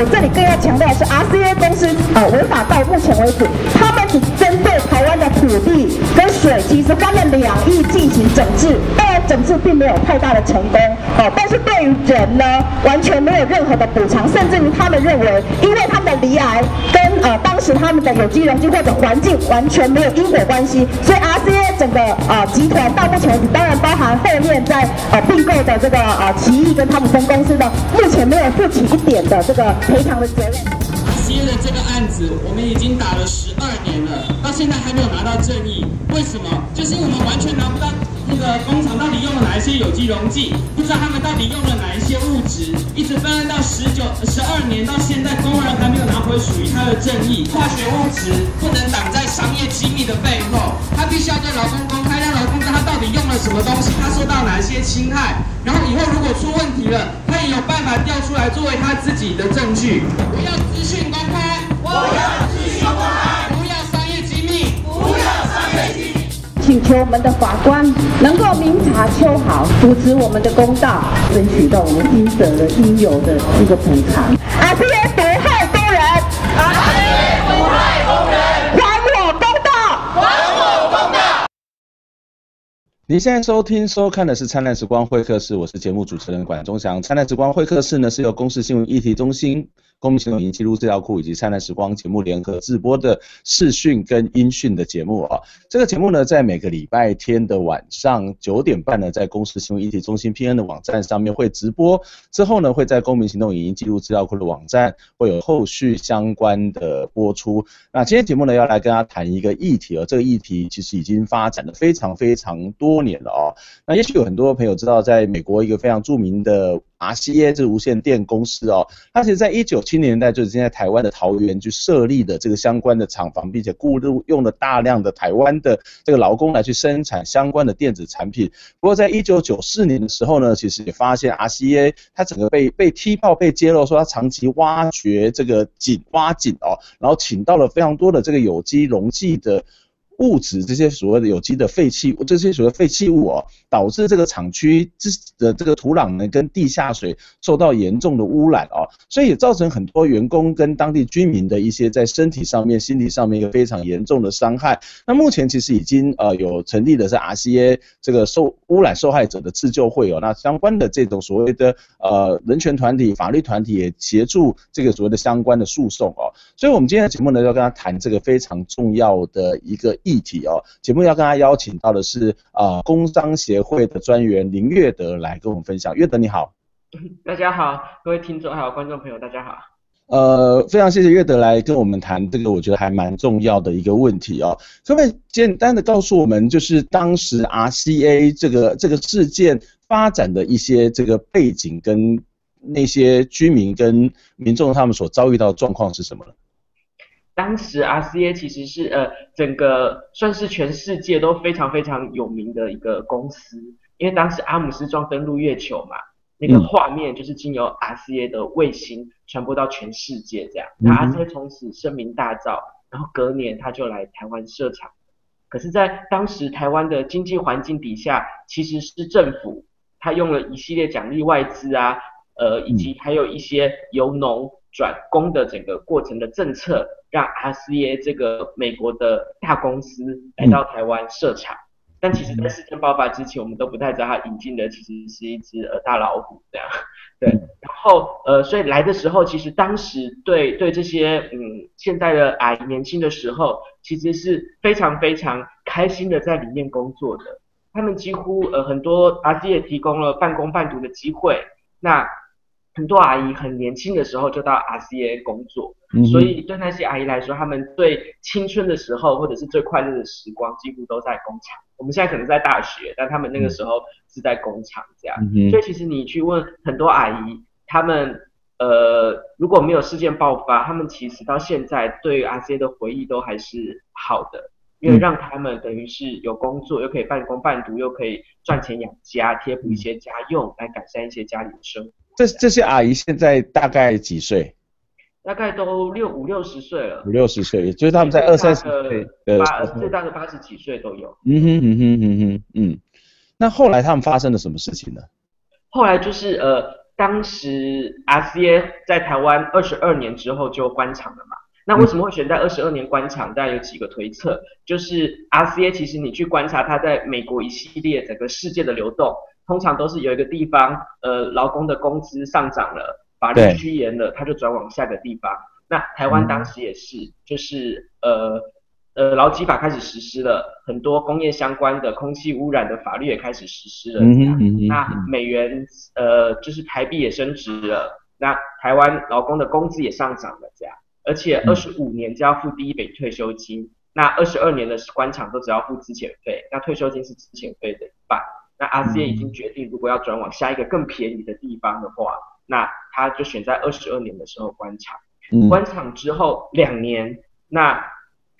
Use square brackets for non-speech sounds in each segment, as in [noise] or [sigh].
我这里更要强调的是，RCA 公司啊违法到目前为止，他们只针对台湾的土地跟水，其实花了两亿进行整治，当然整治并没有太大的成功，哦，但是对于人呢，完全没有任何的补偿，甚至于他们认为，因为他们的罹癌跟呃当时他们的有机溶剂或者环境完全没有因果关系，所以 RCA 整个啊集团到目前，当然包含后面在呃并购的这个啊奇异跟汤姆森公司的，目前没有负起一点的这个。赔偿的责任。接了这个案子，我们已经打了十二年了，到现在还没有拿到正义。为什么？就是因为我们完全拿不到那个工厂到底用了哪一些有机溶剂，不知道他们到底用了哪一些物质，一直办案到十九、十二年，到现在工人还没有拿回属于他的正义。化学物质不能挡在商业机密的背后，他必须要对劳工公开，让劳工知道他到底用了什么东西，他受到哪些侵害，然后以后如果出问题了。他也有办法调出来作为他自己的证据。我要资讯公开，我要资讯公开，请求我们的法官能够明察秋毫，主持我们的公道，争取到我们应得的应有的一个补偿。啊，这些你现在收听、收看的是《灿烂时光会客室》，我是节目主持人管中祥。《灿烂时光会客室》呢是由公视新闻议题中心。公民行动影音记录资料库以及灿烂时光节目联合制播的视讯跟音讯的节目啊，这个节目呢，在每个礼拜天的晚上九点半呢，在公视新闻议题中心 PN 的网站上面会直播，之后呢，会在公民行动影音记录资料库的网站会有后续相关的播出。那今天节目呢，要来跟大家谈一个议题哦，这个议题其实已经发展的非常非常多年了哦。那也许有很多朋友知道，在美国一个非常著名的。RCA 这无线电公司哦，它其实在一九七零年代就已经在台湾的桃园去设立的这个相关的厂房，并且雇佣用了大量的台湾的这个劳工来去生产相关的电子产品。不过在一九九四年的时候呢，其实也发现 RCA 它整个被被踢爆被揭露说它长期挖掘这个井挖井哦，然后请到了非常多的这个有机溶剂的。物质这些所谓的有机的废弃物，这些所谓废弃物哦，导致这个厂区之的这个土壤呢跟地下水受到严重的污染哦，所以也造成很多员工跟当地居民的一些在身体上面、心理上面一个非常严重的伤害。那目前其实已经呃有成立的是 RCA 这个受污染受害者的自救会哦，那相关的这种所谓的呃人权团体、法律团体也协助这个所谓的相关的诉讼哦。所以我们今天的节目呢要跟他谈这个非常重要的一个。议题哦，节目要跟他邀请到的是啊、呃，工商协会的专员林月德来跟我们分享。月德你好，[laughs] 大家好，各位听众还有观众朋友大家好。呃，非常谢谢月德来跟我们谈这个，我觉得还蛮重要的一个问题哦。可不可以简单的告诉我们，就是当时 RCA 这个这个事件发展的一些这个背景，跟那些居民跟民众他们所遭遇到的状况是什么呢？当时 RCA 其实是呃整个算是全世界都非常非常有名的一个公司，因为当时阿姆斯壮登陆月球嘛，那个画面就是经由 RCA 的卫星传播到全世界这样，那 RCA 从此声名大噪，然后隔年他就来台湾设厂，可是，在当时台湾的经济环境底下，其实是政府他用了一系列奖励外资啊，呃以及还有一些由农转工的整个过程的政策。让 RCA 这个美国的大公司来到台湾设厂，嗯，但其实，在事件爆发之前，我们都不太知道它引进的其实是一只呃大老虎这样。对，然后呃，所以来的时候，其实当时对对这些嗯现在的阿姨年轻的时候，其实是非常非常开心的在里面工作的。他们几乎呃很多 RCA 提供了半工半读的机会，那很多阿姨很年轻的时候就到 RCA 工作。所以对那些阿姨来说，他们最青春的时候或者是最快乐的时光，几乎都在工厂。我们现在可能在大学，但他们那个时候是在工厂这样。所以其实你去问很多阿姨，他们呃，如果没有事件爆发，他们其实到现在对于 RCA 的回忆都还是好的，因为让他们等于是有工作，又可以半工半读，又可以赚钱养家，贴补一些家用，来改善一些家里的生活。这这些阿姨现在大概几岁？大概都六五六十岁了。五六十岁，就是他们在二三十岁的八，最大的八十几岁都有。嗯哼嗯哼嗯哼嗯。那后来他们发生了什么事情呢？后来就是呃。当时 RCA 在台湾二十二年之后就关厂了嘛？那为什么会选在二十二年关厂？大家有几个推测，就是 RCA 其实你去观察它在美国一系列整个世界的流动，通常都是有一个地方呃劳工的工资上涨了，法律趋严了，他就转往下个地方。那台湾当时也是，就是呃。呃，劳基法开始实施了，很多工业相关的空气污染的法律也开始实施了。嗯嗯，那美元呃，就是台币也升值了，那台湾劳工的工资也上涨了，这样，而且二十五年就要付第一笔退休金，嗯、那二十二年的官场都只要付资遣费，那退休金是资遣费的一半。那 RCA 已经决定，如果要转往下一个更便宜的地方的话，那他就选在二十二年的时候关厂。嗯、关厂之后两年，那。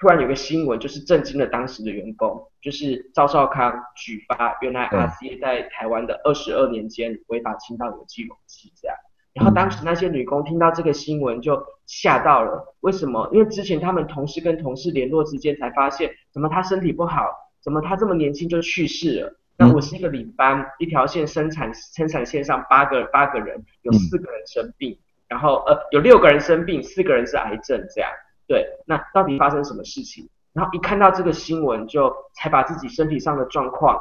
突然有个新闻，就是震惊了当时的员工，就是赵少康举发原来 RCA 在台湾的二十二年间违法倾倒有机溶剂这样，然后当时那些女工听到这个新闻就吓到了，为什么？因为之前他们同事跟同事联络之间才发现，怎么他身体不好，怎么他这么年轻就去世了？那我是一个领班，一条线生产生产线上八个八个人，有四个人生病，然后呃有六个人生病，四个人是癌症这样。对，那到底发生什么事情？然后一看到这个新闻，就才把自己身体上的状况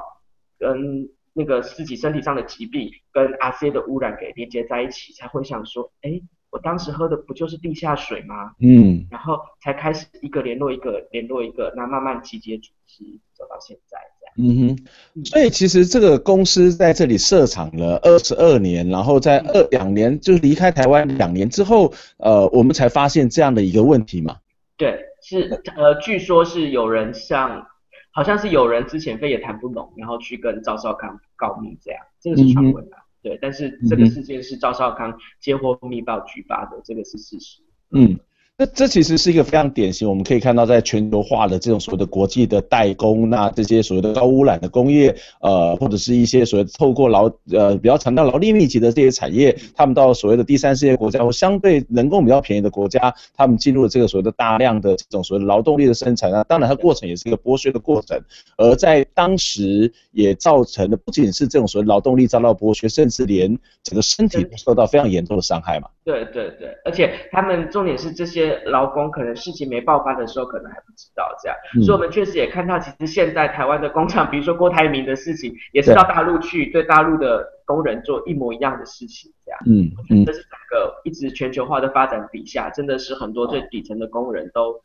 跟那个自己身体上的疾病跟 RCA 的污染给连接在一起，才会想说，哎，我当时喝的不就是地下水吗？嗯，然后才开始一个联络一个联络一个，那慢慢集结组织走到现在这样。嗯哼，所以其实这个公司在这里设厂了二十二年，然后在二两年就离开台湾两年之后，呃，我们才发现这样的一个问题嘛。对，是呃，据说是有人像，好像是有人之前非也谈不拢，然后去跟赵少康告密这样，这个是传闻啊。对，但是这个事件是赵少康接获密报举报的，这个是事实。嗯。那这其实是一个非常典型，我们可以看到在全球化的这种所谓的国际的代工，那这些所谓的高污染的工业，呃，或者是一些所谓透过劳呃比较强调劳力密集的这些产业，他们到所谓的第三世界国家或相对人工比较便宜的国家，他们进入了这个所谓的大量的这种所谓劳动力的生产啊，当然它过程也是一个剥削的过程，而在当时也造成的不仅是这种所谓劳动力遭到剥削，甚至连整个身体都受到非常严重的伤害嘛。对对对，而且他们重点是这些。劳工可能事情没爆发的时候，可能还不知道这样，嗯、所以我们确实也看到，其实现在台湾的工厂，比如说郭台铭的事情，也是到大陆去对大陆的工人做一模一样的事情，这样。嗯嗯，这是整个一直全球化的发展底下，真的是很多最底层的工人都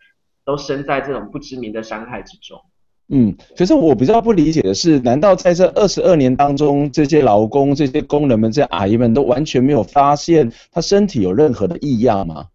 都身在这种不知名的伤害之中。嗯，可是我比较不理解的是，难道在这二十二年当中，这些劳工、这些工人们、这些阿姨们都完全没有发现他身体有任何的异样吗？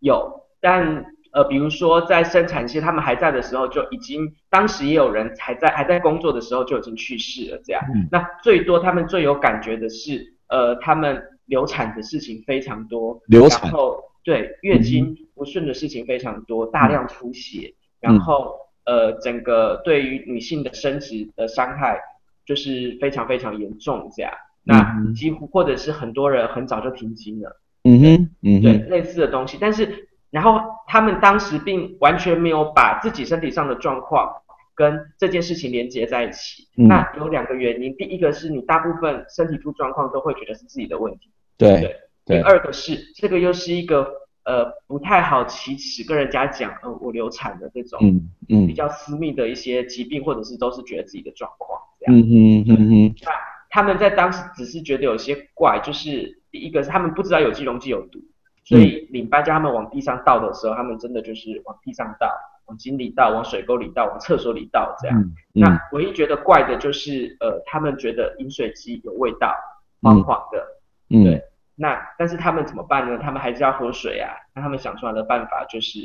有，但呃，比如说在生产期他们还在的时候，就已经当时也有人还在还在工作的时候就已经去世了，这样。嗯、那最多他们最有感觉的是，呃，他们流产的事情非常多，流产，然后对月经不顺的事情非常多，嗯、大量出血，嗯、然后呃，整个对于女性的生殖的伤害就是非常非常严重，这样。那几乎或者是很多人很早就停经了。嗯哼，嗯哼，对，类似的东西，但是然后他们当时并完全没有把自己身体上的状况跟这件事情连接在一起。嗯、那有两个原因，第一个是你大部分身体出状况都会觉得是自己的问题，对对。第二个是这个又是一个呃不太好启齿跟人家讲，呃我流产的这种，嗯嗯，比较私密的一些疾病，或者是都是觉得自己的状况这样。嗯哼嗯哼。那他们在当时只是觉得有些怪，就是。第一个是他们不知道有机溶剂有毒，所以领班叫他们往地上倒的时候，他们真的就是往地上倒，往井里倒，往水沟里倒，往厕所里倒这样。嗯嗯、那唯一觉得怪的就是，呃，他们觉得饮水机有味道，黄黄的。嗯、对。那但是他们怎么办呢？他们还是要喝水啊。那他们想出来的办法就是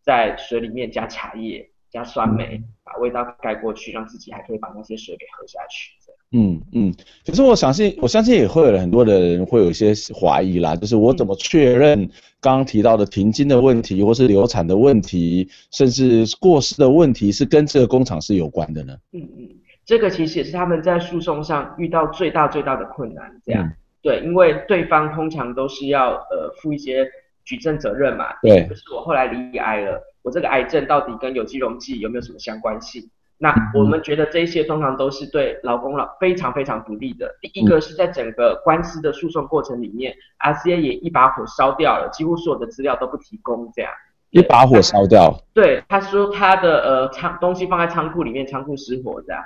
在水里面加茶叶、加酸梅，把味道盖过去，让自己还可以把那些水给喝下去。嗯嗯，可是我相信，我相信也会有很多的人会有一些怀疑啦，就是我怎么确认刚刚提到的停经的问题，或是流产的问题，甚至过世的问题，是跟这个工厂是有关的呢？嗯嗯，这个其实也是他们在诉讼上遇到最大最大的困难，这样、嗯、对，因为对方通常都是要呃负一些举证责任嘛，对，可是我后来罹癌了，我这个癌症到底跟有机溶剂有没有什么相关性？那我们觉得这些通常都是对劳工了非常非常不利的。第一个是在整个官司的诉讼过程里面，RCA 也一把火烧掉了，几乎所有的资料都不提供，这样一把火烧掉。对，他说他的呃仓东西放在仓库里面，仓库失火这样。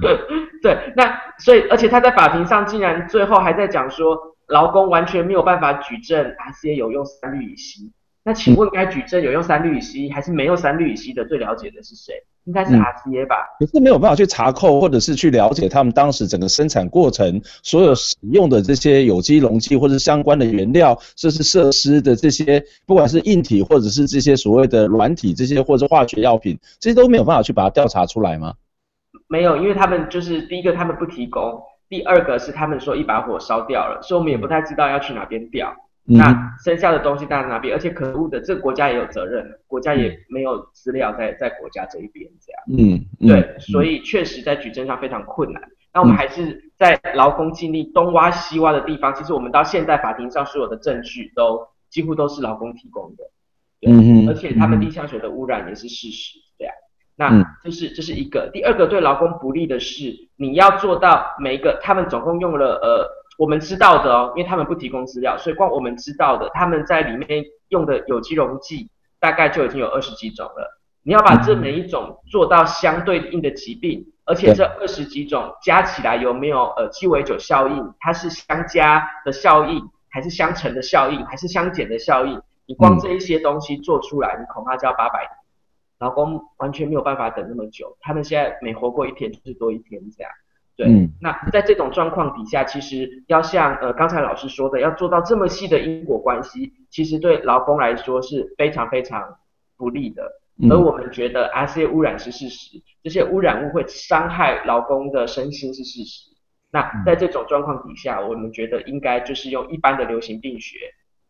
对，[laughs] 对，那所以而且他在法庭上竟然最后还在讲说，劳工完全没有办法举证 RCA 有用三氯乙烯。那请问该举证有用三氯乙烯还是没用三氯乙烯的？最了解的是谁？应该是 RCA 吧？可是没有办法去查扣，或者是去了解他们当时整个生产过程所有使用的这些有机溶剂或者相关的原料，这是设施的这些，不管是硬体或者是这些所谓的软体这些或者化学药品，这些都没有办法去把它调查出来吗？没有，因为他们就是第一个他们不提供，第二个是他们说一把火烧掉了，所以我们也不太知道要去哪边调。那剩下的东西当然哪边？而且可恶的，这个国家也有责任，国家也没有资料在在国家这一边这样。嗯，嗯对，所以确实在举证上非常困难。那我们还是在劳工尽力东挖西挖的地方，其实我们到现在法庭上所有的证据都几乎都是劳工提供的。对，嗯，而且他们地下水的污染也是事实这样。那这是这是一个。第二个对劳工不利的是，你要做到每一个，他们总共用了呃。我们知道的哦，因为他们不提供资料，所以光我们知道的，他们在里面用的有机溶剂大概就已经有二十几种了。你要把这每一种做到相对应的疾病，而且这二十几种加起来有没有呃鸡尾酒效应？它是相加的效应，还是相乘的效应，还是相减的效应？你光这一些东西做出来，你恐怕就要八百年。劳工完全没有办法等那么久，他们现在每活过一天就是多一天这样。对，嗯，那在这种状况底下，其实要像呃刚才老师说的，要做到这么细的因果关系，其实对劳工来说是非常非常不利的。而我们觉得 RCA 污染是事实，这些污染物会伤害劳工的身心是事实。那在这种状况底下，我们觉得应该就是用一般的流行病学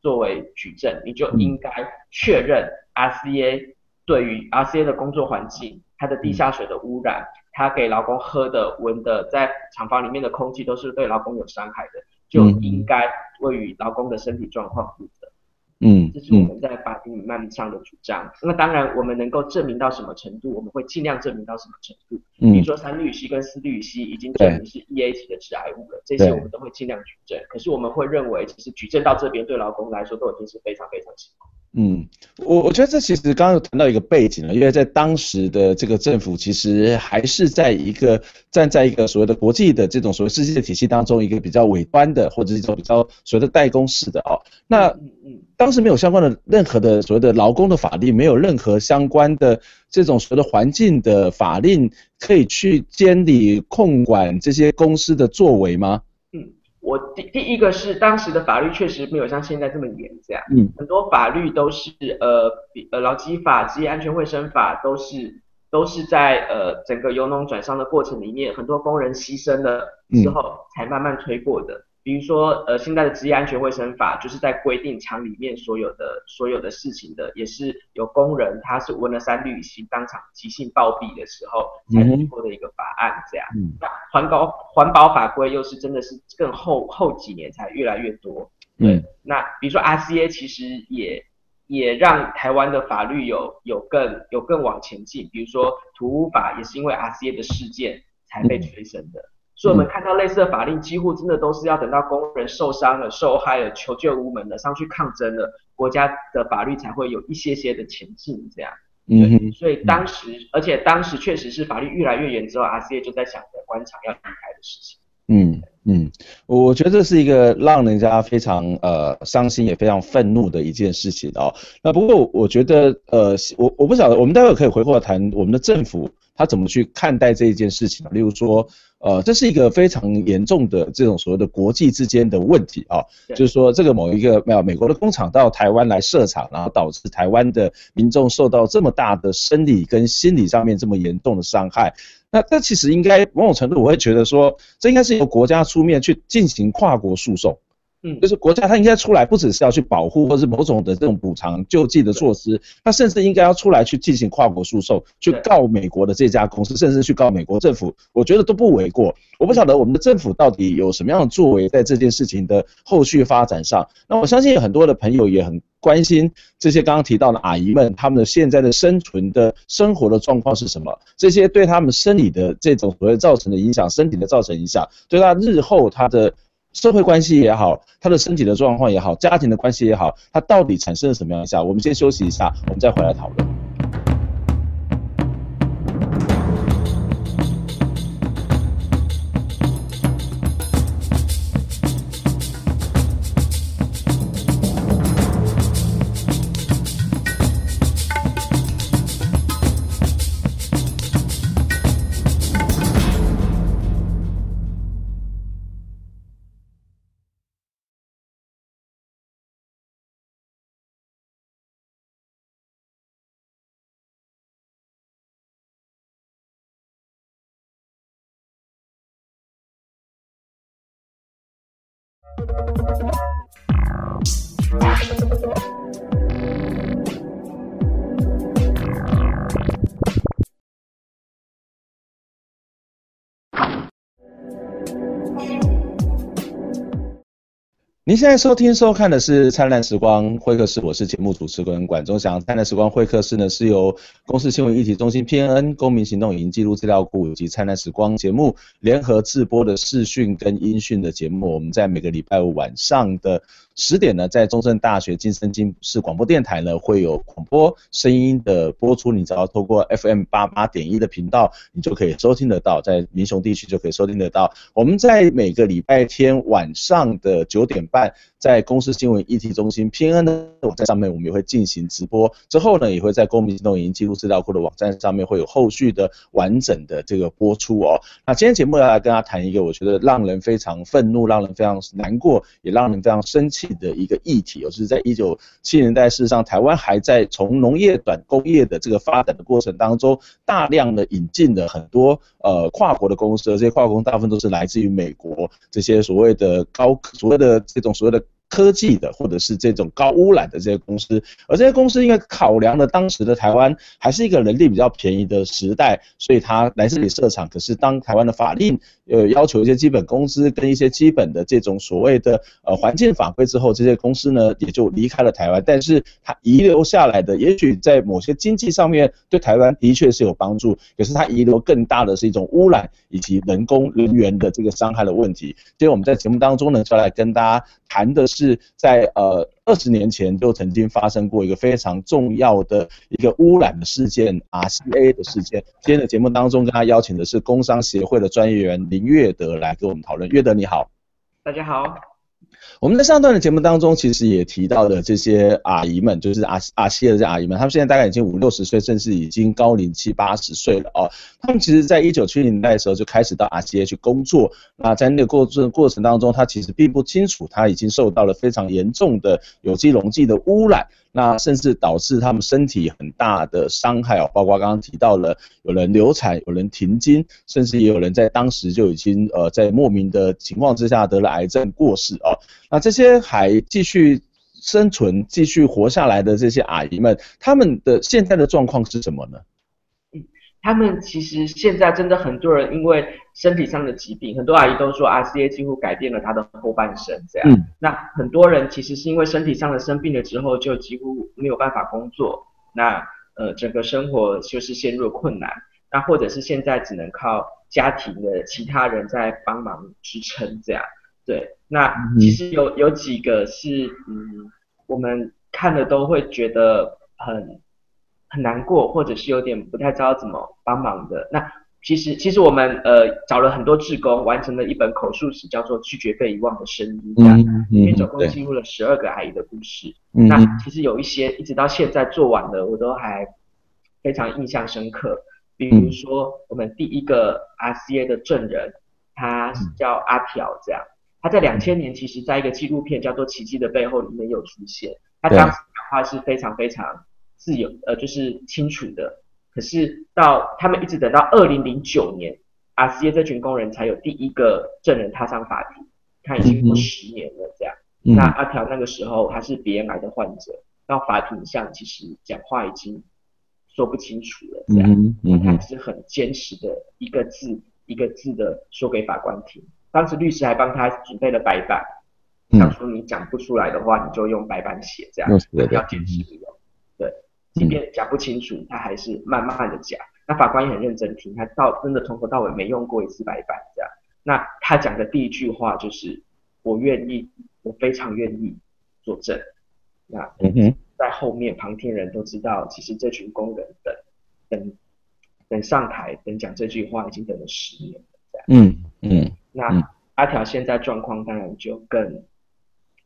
作为举证，你就应该确认 RCA 对于 RCA 的工作环境，它的地下水的污染。他给劳工喝的、闻的，在厂房里面的空气都是对劳工有伤害的，就应该为于劳工的身体状况负责。嗯，这是我们在法庭里面上的主张。那当然，我们能够证明到什么程度，我们会尽量证明到什么程度。嗯，比如说三氯乙烯跟四氯乙烯已经证明是 EA 级的致癌物了，这些我们都会尽量举证。可是我们会认为，其实举证到这边对劳工来说都已经是非常非常辛苦。嗯，我我觉得这其实刚刚有谈到一个背景了，因为在当时的这个政府其实还是在一个站在一个所谓的国际的这种所谓世界体系当中一个比较尾端的，或者是一种比较所谓的代工式的哦。那嗯，当时没有相关的任何的所谓的劳工的法令，没有任何相关的这种所谓的环境的法令可以去监理控管这些公司的作为吗？我第第一个是当时的法律确实没有像现在这么严这样，嗯，很多法律都是呃呃劳基法、职业安全卫生法都是都是在呃整个由农转商的过程里面，很多工人牺牲了之后才慢慢推过的。比如说，呃，现在的职业安全卫生法就是在规定厂里面所有的所有的事情的，也是有工人他是闻了三氯乙烯当场急性暴毙的时候才通过的一个法案，这样。嗯。那环保环保法规又是真的是更后后几年才越来越多。对。那比如说 RCA 其实也也让台湾的法律有有更有更往前进，比如说土屋法也是因为 RCA 的事件才被催生的。所以我们看到类似的法令，几乎真的都是要等到工人受伤了、受害了、求救无门了、上去抗争了，国家的法律才会有一些些的前进，这样。嗯。所以当时，而且当时确实是法律越来越严之后，RCA 就在想着官场要离开的事情。嗯嗯，我觉得这是一个让人家非常呃伤心也非常愤怒的一件事情哦。那不过我觉得呃，我我不晓得，我们待会可以回过来谈我们的政府。他怎么去看待这一件事情呢？例如说，呃，这是一个非常严重的这种所谓的国际之间的问题啊，就是说这个某一个没有美国的工厂到台湾来设厂，然后导致台湾的民众受到这么大的生理跟心理上面这么严重的伤害。那这其实应该某种程度，我会觉得说，这应该是由国家出面去进行跨国诉讼。嗯，就是国家它应该出来，不只是要去保护，或是某种的这种补偿救济的措施，它甚至应该要出来去进行跨国诉讼，去告美国的这家公司，甚至去告美国政府，我觉得都不为过。我不晓得我们的政府到底有什么样的作为在这件事情的后续发展上。那我相信有很多的朋友也很关心这些刚刚提到的阿姨们，她们的现在的生存的生活的状况是什么？这些对她们生理的这种所谓造成的影响，身体的造成影响，对她日后她的。社会关系也好，他的身体的状况也好，家庭的关系也好，他到底产生了什么样的下？我们先休息一下，我们再回来讨论。Thank you. 您现在收听收看的是《灿烂时光会客室》，我是节目主持人管中祥。《灿烂时光会客室》呢是由公司新闻议题中心 PNN 公民行动影音记录资料库以及《灿烂时光》节目联合制播的视讯跟音讯的节目。我们在每个礼拜五晚上的十点呢，在中正大学金声金视广播电台呢会有广播声音的播出。你只要透过 FM 八八点一的频道，你就可以收听得到，在民雄地区就可以收听得到。我们在每个礼拜天晚上的九点半，在公司新闻议题中心 PNN 的网站上面，我们也会进行直播。之后呢，也会在公民行动营记录资料库的网站上面会有后续的完整的这个播出哦。那今天节目要来跟大家谈一个我觉得让人非常愤怒、让人非常难过、也让人非常生气的一个议题，就是在一九七零年代，事实上台湾还在从农业转工业的这个发展的过程当中，大量的引进了很多呃跨国的公司，这些跨国大部分都是来自于美国这些所谓的高所谓。的这种所谓的。科技的或者是这种高污染的这些公司，而这些公司因为考量了当时的台湾还是一个人力比较便宜的时代，所以它来这里设厂。可是当台湾的法令呃要求一些基本工资跟一些基本的这种所谓的呃环境法规之后，这些公司呢也就离开了台湾。但是它遗留下来的，也许在某些经济上面对台湾的确是有帮助，可是它遗留更大的是一种污染以及人工人员的这个伤害的问题。所以我们在节目当中呢，就来跟大家谈的是。是在呃二十年前就曾经发生过一个非常重要的一个污染的事件，RCA 的事件。今天的节目当中，跟他邀请的是工商协会的专业员林月德来跟我们讨论。月德你好，大家好。我们在上段的节目当中，其实也提到了这些阿姨们，就是阿阿西的这些阿姨们，她们现在大概已经五六十岁，甚至已经高龄七八十岁了哦。她们其实，在一九七零年代的时候就开始到阿西去工作。那在那个过程过程当中，她其实并不清楚，她已经受到了非常严重的有机溶剂的污染。那甚至导致他们身体很大的伤害哦，包括刚刚提到了有人流产，有人停经，甚至也有人在当时就已经呃在莫名的情况之下得了癌症过世哦。那这些还继续生存、继续活下来的这些阿姨们，他们的现在的状况是什么呢？他们其实现在真的很多人因为身体上的疾病，很多阿姨都说 RCA 几乎改变了她的后半生这样。嗯。那很多人其实是因为身体上的生病了之后，就几乎没有办法工作，那呃整个生活就是陷入了困难，那或者是现在只能靠家庭的其他人在帮忙支撑这样。对。那其实有有几个是嗯，我们看了都会觉得很。很难过，或者是有点不太知道怎么帮忙的。那其实，其实我们呃找了很多志工，完成了一本口述史，叫做《拒绝被遗忘的声音》，这样，里面总共记录了十二个阿姨的故事。嗯。那其实有一些一直到现在做完了，我都还非常印象深刻。比如说，我们第一个 RCA 的证人，他叫阿条，这样，他在两千年其实在一个纪录片叫做《奇迹的背后》里面有出现。他当时讲话是非常非常。自由，呃，就是清楚的，可是到他们一直等到二零零九年，RCA 这群工人才有第一个证人踏上法庭，他已经过十年了这样。嗯、那阿条那个时候他是鼻咽癌的患者，到法庭上其实讲话已经说不清楚了这样，嗯，他是很坚持的一个字一个字的说给法官听。当时律师还帮他准备了白板，想说你讲不出来的话，你就用白板写这样，嗯、要坚持。对，即便讲不清楚，他还是慢慢的讲。那法官也很认真听，他到真的从头到尾没用过一次白板这样。那他讲的第一句话就是我愿意。我非常愿意作证。那在后面旁听人都知道，其实这群工人等等等上台等讲这句话已经等了十年了。这样。嗯嗯。那阿条现在状况当然就更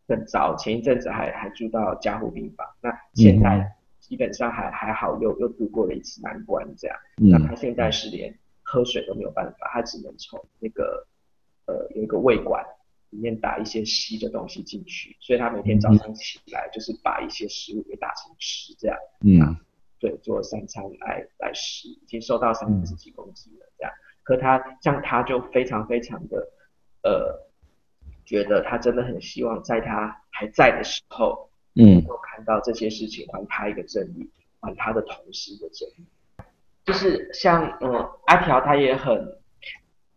更糟，前一阵子还还住到加护病房，那现在基本上还还好，又又度过了一次难关这样。那他现在是连喝水都没有办法，他只能从那个呃有一个胃管。里面打一些稀的东西进去，所以他每天早上起来就是把一些食物给打成吃这样。嗯，对，做三餐来来吃，已经瘦到三十几公斤了这样。可他像他就非常非常的呃，觉得他真的很希望在他还在的时候，嗯，能够看到这些事情还他一个正义，还他的同事的正义。就是像嗯阿条他也很。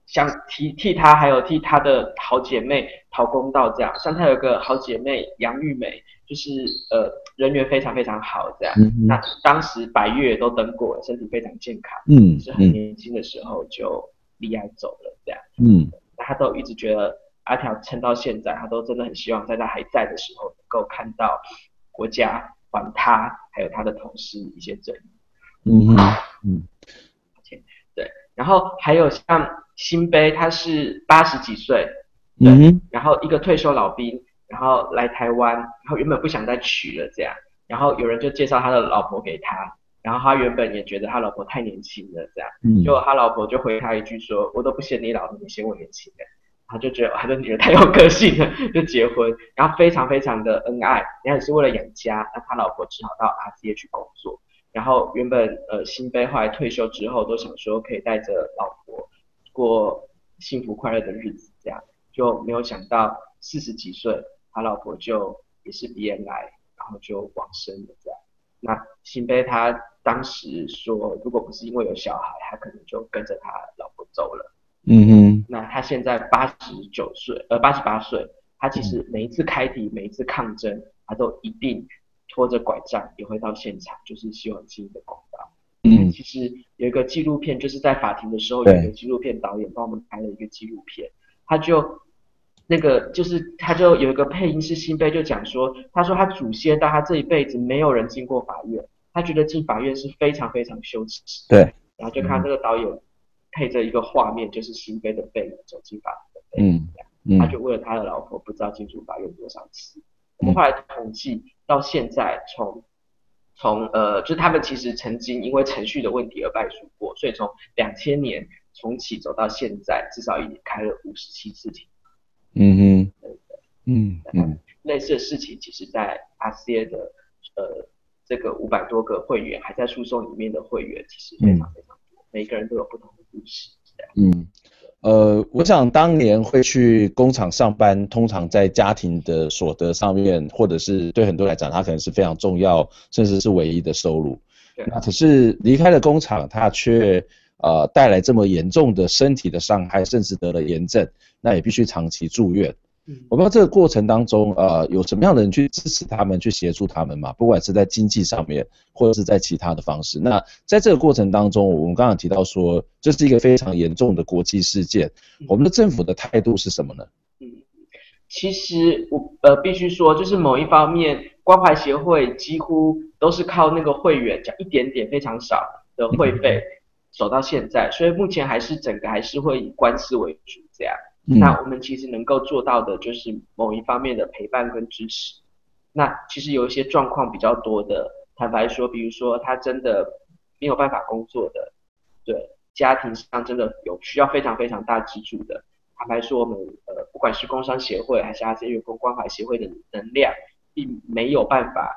想替替他，还有替他的好姐妹讨公道，这样。像他有个好姐妹杨玉梅，就是呃人缘非常非常好，这样。嗯嗯。那当时白月都登过，身体非常健康，嗯，是很年轻的时候就离癌走了，这样。嗯。他都一直觉得阿条撑到现在，他都真的很希望在他还在的时候，能够看到国家还他还有他的同事一些正义。嗯嗯。对，然后还有像。新杯他是八十几岁，对，嗯，然后一个退休老兵，然后来台湾，然后原本不想再娶了这样，然后有人就介绍他的老婆给他，然后他原本也觉得他老婆太年轻了这样，嗯，结果他老婆就回他一句说，我都不嫌你老，你嫌我年轻的，他就觉得 [laughs] 他的女儿太有个性了，[laughs] 就结婚，然后非常非常的恩爱，然后也是为了养家，那他老婆只好到 RCA 去工作，然后原本呃新杯后来退休之后都想说可以带着老婆。过幸福快乐的日子，这样就没有想到四十几岁，他老婆就也是鼻咽癌，然后就往生了这样。那新杯他当时说，如果不是因为有小孩，他可能就跟着他老婆走了。嗯哼。那他现在八十九岁，呃八十八岁，他其实每一次开庭，每一次抗争，他都一定拖着拐杖也会到现场，就是希望进一个公道。嗯，其实有一个纪录片，就是在法庭的时候，有一个纪录片导演帮我们拍了一个纪录片，他就那个就是他就有一个配音是新杯，就讲说，他说他祖先到他这一辈子没有人进过法院，他觉得进法院是非常非常羞耻。对，然后就看这个导演配着一个画面，就是新飞的背影走进法庭的背影，嗯，他就为了他的老婆不知道进出法院多少次。我们后来统计到现在从。从呃，就是他们其实曾经因为程序的问题而败诉过，所以从两千年重启走到现在，至少已经开了五十七次庭。嗯哼，对对嗯嗯，类似的事情，其实在 RCA 的呃这个五百多个会员还在诉讼里面的会员，其实非常非常每个人都有不同的故事，嗯。呃，我想当年会去工厂上班，通常在家庭的所得上面，或者是对很多来讲，他可能是非常重要，甚至是唯一的收入。那可是离开了工厂，他却呃带来这么严重的身体的伤害，甚至得了炎症，那也必须长期住院。我不知道这个过程当中，呃，有什么样的人去支持他们，去协助他们嘛？不管是在经济上面，或者是在其他的方式。那在这个过程当中，我们刚刚提到说，这是一个非常严重的国际事件，我们的政府的态度是什么呢？嗯，其实我呃必须说，就是某一方面，关怀协会几乎都是靠那个会员讲一点点非常少的会费走到现在，所以目前还是整个还是会以官司为主这样。那我们其实能够做到的就是某一方面的陪伴跟支持。那其实有一些状况比较多的，坦白说，比如说他真的没有办法工作的，对，家庭上真的有需要非常非常大支柱的，坦白说，我们呃不管是工商协会还是 RCA 员工关怀协会的能量，并没有办法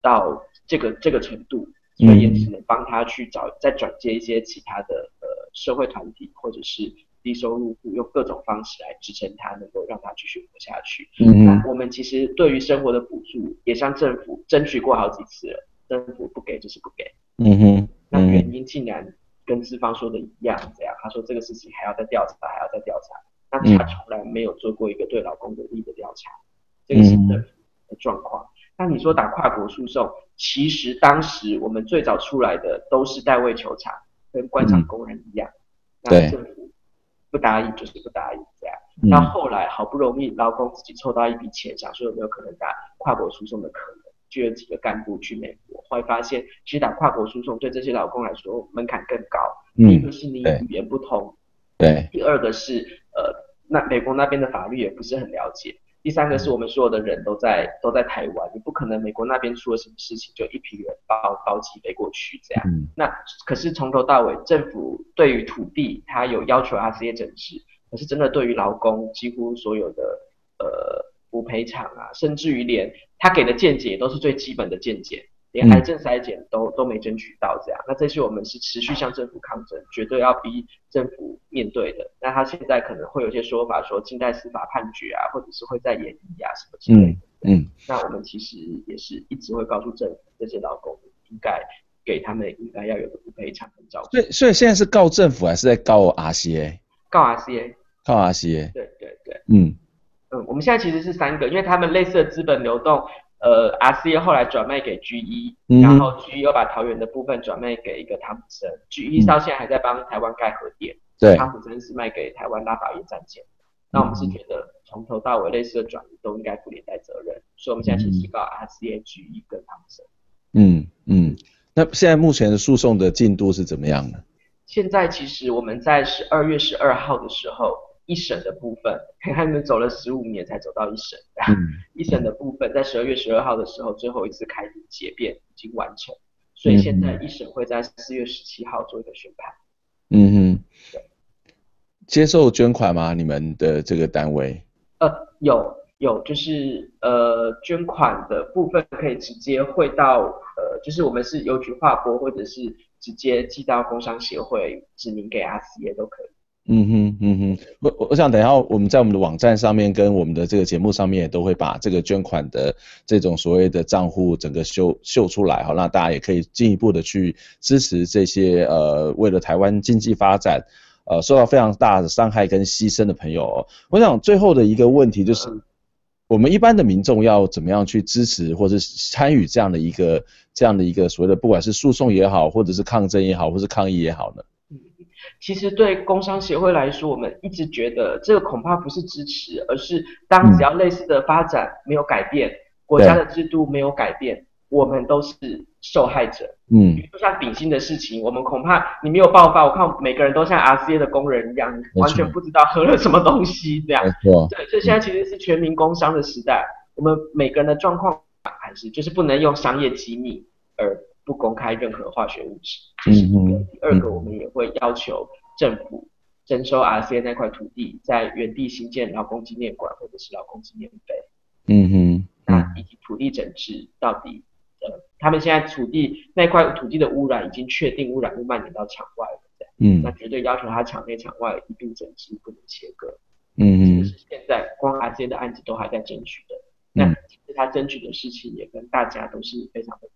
到这个这个程度，所以也只能帮他去找再转接一些其他的呃社会团体或者是低收入户，用各种方式来支撑他，能够让他继续活下去。嗯，那我们其实对于生活的补助也向政府争取过好几次了，政府不给就是不给。嗯哼，那原因竟然跟资方说的一样，这样他说这个事情还要再调查，还要再调查，那他从来没有做过一个对劳工有利的调查，这个是政府的状况。那你说打跨国诉讼，其实当时我们最早出来的都是代位求偿，跟官场工人一样，那政府不答应就是不答应这样。那后来好不容易劳工自己凑到一笔钱，想说有没有可能打跨国诉讼的可能，就有几个干部去美国，后来发现其实打跨国诉讼对这些老公来说门槛更高。第一个是你语言不通，对。第二个是呃，那美国那边的法律也不是很了解。第三个是我们所有的人都在都在台湾，你不可能美国那边出了什么事情就一批人包包机飞过去这样。嗯、那可是从头到尾政府对于土地它有要求它这些整治，可是真的对于劳工几乎所有的呃无赔偿啊，甚至于连他给的见解都是最基本的见解。连癌症筛检都都没争取到，这样，那这些我们是持续向政府抗争，绝对要逼政府面对的。那他现在可能会有些说法，说近代司法判决啊，或者是会在演绎啊什么之类的。嗯，嗯，那我们其实也是一直会告诉政府，这些劳工应该给他们应该要有个补赔偿跟照顾。所以，所以现在是告政府还是在告 RCA？告 RCA，告 RCA。对对对，嗯嗯，我们现在其实是三个，因为他们类似的资本流动。呃，RCA 后来转卖给 GE，然后 GE 又把桃园的部分转卖给一个汤普森，GE 到现在还在帮台湾盖核电，对，汤普森是卖给台湾拉法叶战舰。那我们是觉得从头到尾类似的转移都应该负连带责任，所以我们现在其实告 RCA、GE 跟汤普森。嗯嗯，那现在目前的诉讼的进度是怎么样呢？现在其实我们在十二月十二号的时候。一审的部分，他们走了十五年才走到一审。嗯、一审的部分在十二月十二号的时候，最后一次开庭结辩已经完成，所以现在一审会在四月十七号做一个宣判。嗯哼，对。接受捐款吗？你们的这个单位？呃，有有，就是呃，捐款的部分可以直接汇到呃，就是我们是邮局划拨，或者是直接寄到工商协会指名给 RCA 都可以。嗯哼嗯哼，我我想等一下我们在我们的网站上面跟我们的这个节目上面也都会把这个捐款的这种所谓的账户整个秀秀出来哈，那大家也可以进一步的去支持这些呃为了台湾经济发展呃受到非常大的伤害跟牺牲的朋友哦。我想最后的一个问题就是，我们一般的民众要怎么样去支持或者参与这样的一个这样的一个所谓的不管是诉讼也好，或者是抗争也好，或是抗议也好呢？其实对工商协会来说，我们一直觉得这个恐怕不是支持，而是当只要类似的发展没有改变，嗯、国家的制度没有改变，我们都是受害者。嗯，就像顶薪的事情，我们恐怕你没有爆发，我看每个人都像 RCA 的工人一样，完全不知道喝了什么东西这样。没错。对，所以现在其实是全民工商的时代，我们每个人的状况还是就是不能用商业机密而。不公开任何化学物质，这是一个。第二个，我们也会要求政府征收 RCA 那块土地，在原地新建劳工纪念馆或者是劳工纪念碑。嗯哼。那以及土地整治到底，呃，他们现在土地那块土地的污染已经确定污染物蔓延到场外了，嗯。那绝对要求他场内场外一并整治，不能切割。嗯哼。这是现在光 RCA 的案子都还在争取的。那其实他争取的事情也跟大家都是非常非常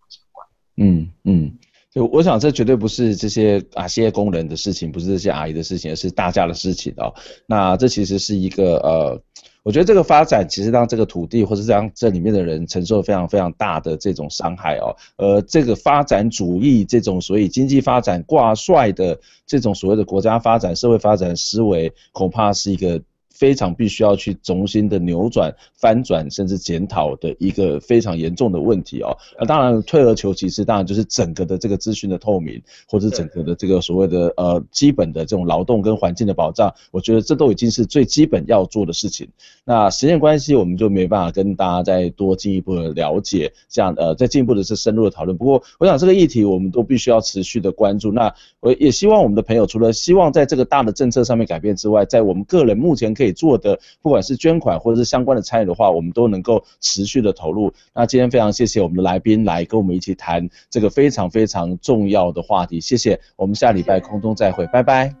相关。嗯嗯，就我想这绝对不是这些啊些工人的事情，不是这些阿姨的事情，而是大家的事情哦。那这其实是一个呃，我觉得这个发展其实让这个土地或者让这里面的人承受非常非常大的这种伤害哦。呃，这个发展主义这种所谓经济发展挂帅的这种所谓的国家发展、社会发展思维，恐怕是一个。非常必须要去重新的扭转、翻转，甚至检讨的一个非常严重的问题哦。那当然，退而求其次，当然就是整个的这个资讯的透明，或者整个的这个所谓的呃基本的这种劳动跟环境的保障，我觉得这都已经是最基本要做的事情。那时间关系，我们就没办法跟大家再多进一步的了解，这样呃再进一步的是深入的讨论。不过，我想这个议题我们都必须要持续的关注。那我也希望我们的朋友，除了希望在这个大的政策上面改变之外，在我们个人目前可以做的，不管是捐款或者是相关的参与的话，我们都能够持续的投入。那今天非常谢谢我们的来宾来跟我们一起谈这个非常非常重要的话题，谢谢。我们下礼拜空中再会，拜拜。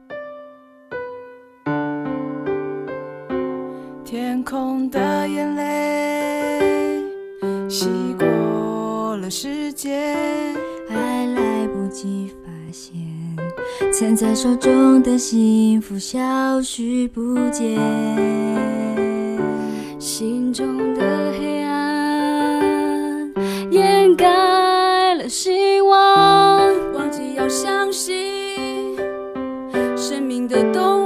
天空的眼泪，洗过了世界，还来不及发现，攥在手中的幸福消失不见，心中的黑暗掩盖了希望，忘记要相信生命的动。